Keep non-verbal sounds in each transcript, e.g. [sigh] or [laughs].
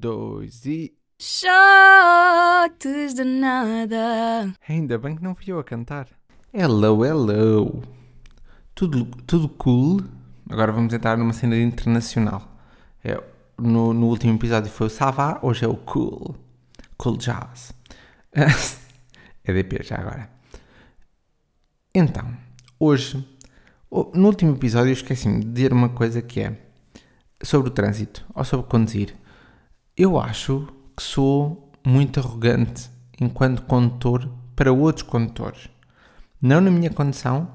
dois e. Shots de nada. Ainda bem que não fui eu a cantar. Hello, hello. Tudo, tudo cool? Agora vamos entrar numa cena internacional. É, no, no último episódio foi o Savá, hoje é o Cool. Cool Jazz. [laughs] EDP já agora. Então, hoje, no último episódio, eu esqueci-me de dizer uma coisa que é sobre o trânsito ou sobre conduzir. Eu acho que sou muito arrogante enquanto condutor para outros condutores. Não na minha condição,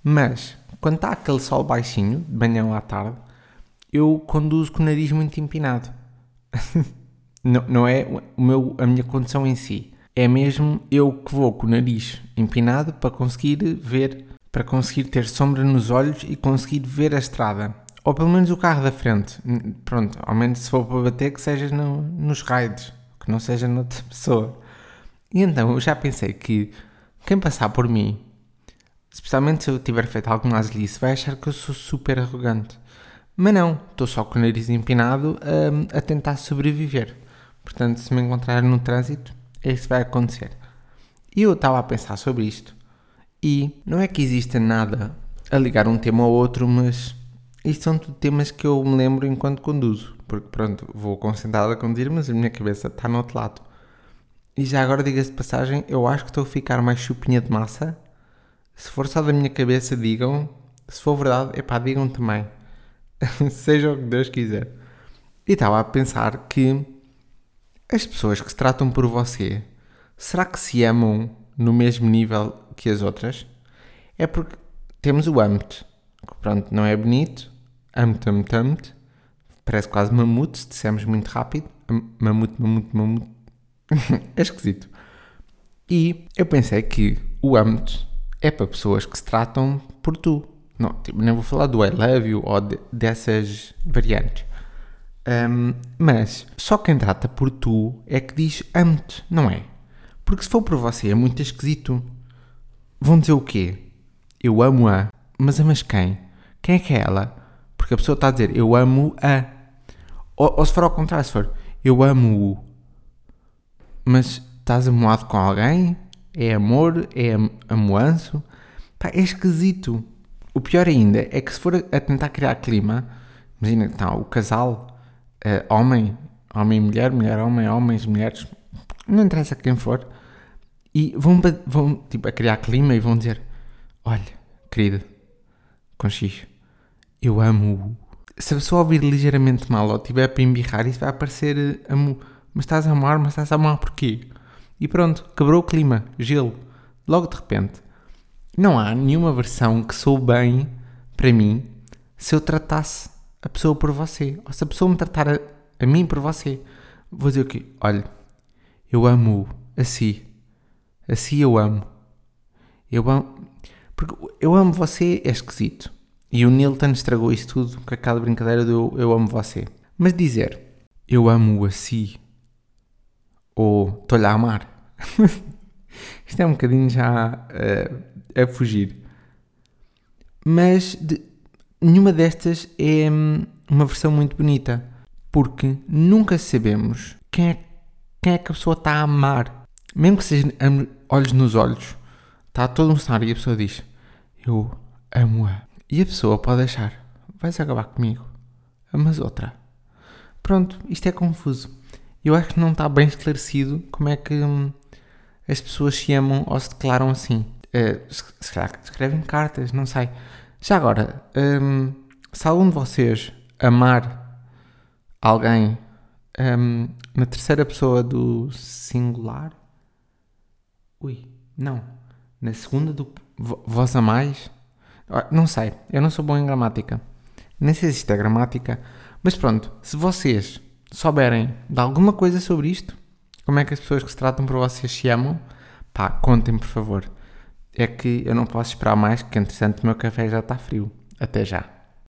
mas quando está aquele sol baixinho, de manhã ou à tarde, eu conduzo com o nariz muito empinado. [laughs] não, não é o meu, a minha condição em si. É mesmo eu que vou com o nariz empinado para conseguir ver, para conseguir ter sombra nos olhos e conseguir ver a estrada. Ou pelo menos o carro da frente. Pronto, ao menos se for para bater, que seja no, nos raios, que não seja noutra pessoa. E então eu já pensei que quem passar por mim, especialmente se eu tiver feito algum aslice, vai achar que eu sou super arrogante. Mas não, estou só com o nariz empinado a, a tentar sobreviver. Portanto, se me encontrar no trânsito, é isso que vai acontecer. E eu estava a pensar sobre isto. E não é que exista nada a ligar um tema ao outro, mas isto são tudo temas que eu me lembro enquanto conduzo. Porque pronto, vou concentrado a conduzir, mas a minha cabeça está no outro lado. E já agora diga-se de passagem, eu acho que estou a ficar mais chupinha de massa. Se for só da minha cabeça, digam. Se for verdade, é pá, digam também. [laughs] Seja o que Deus quiser. E estava a pensar que as pessoas que se tratam por você, será que se amam no mesmo nível que as outras? É porque temos o âmbito, que pronto, não é bonito, Amt, amt, amt. Parece quase mamute, se dissermos muito rápido. Mamute, mamute, mamute. [laughs] é esquisito. E eu pensei que o âmbito é para pessoas que se tratam por tu. Não, tipo, nem vou falar do I love you ou de, dessas variantes. Um, mas só quem trata por tu é que diz amo-te, não é? Porque se for por você é muito esquisito. Vão dizer o quê? Eu amo-a. Mas amas quem? Quem é que é ela? Porque a pessoa está a dizer eu amo-a. Ou, ou, se for ao contrário, se for eu amo-o. Mas estás amoado com alguém? É amor? É am amoanço? Pá, é esquisito. O pior ainda é que se for a tentar criar clima, imagina que está o casal, uh, homem, homem e mulher, mulher, homem, homens, mulheres, não interessa quem for, e vão, vão tipo, a criar clima e vão dizer: Olha, querido, com X, eu amo. Se a pessoa ouvir ligeiramente mal ou tiver para embirrar, isso vai aparecer eh, amo. Mas estás a amar, mas estás a amar porquê? E pronto, quebrou o clima, gelo. Logo de repente. Não há nenhuma versão que sou bem para mim se eu tratasse a pessoa por você. Ou se a pessoa me tratar a, a mim por você. Vou dizer o quê? Olha, eu amo assim. Assim eu amo. Eu amo. Porque eu amo você é esquisito. E o Nilton estragou isso tudo com aquela brincadeira do eu amo você. Mas dizer eu amo a si ou estou-lhe a amar. [laughs] Isto é um bocadinho já uh, a fugir. Mas de, nenhuma destas é hum, uma versão muito bonita. Porque nunca sabemos quem é, quem é que a pessoa está a amar. Mesmo que seja olhos nos olhos. Está todo um cenário e a pessoa diz: Eu amo-a. E a pessoa pode achar, vais acabar comigo, mas outra. Pronto, isto é confuso. Eu acho que não está bem esclarecido como é que hum, as pessoas se amam ou se declaram assim. Uh, se, calhar escrevem cartas, não sei. Já agora, hum, se algum de vocês amar alguém hum, na terceira pessoa do singular, ui, não, na segunda do vós amais, não sei, eu não sou bom em gramática. Nem sei se isto é gramática. Mas pronto, se vocês souberem de alguma coisa sobre isto, como é que as pessoas que se tratam por vocês se amam, pá, contem por favor. É que eu não posso esperar mais, que entretanto o meu café já está frio. Até já.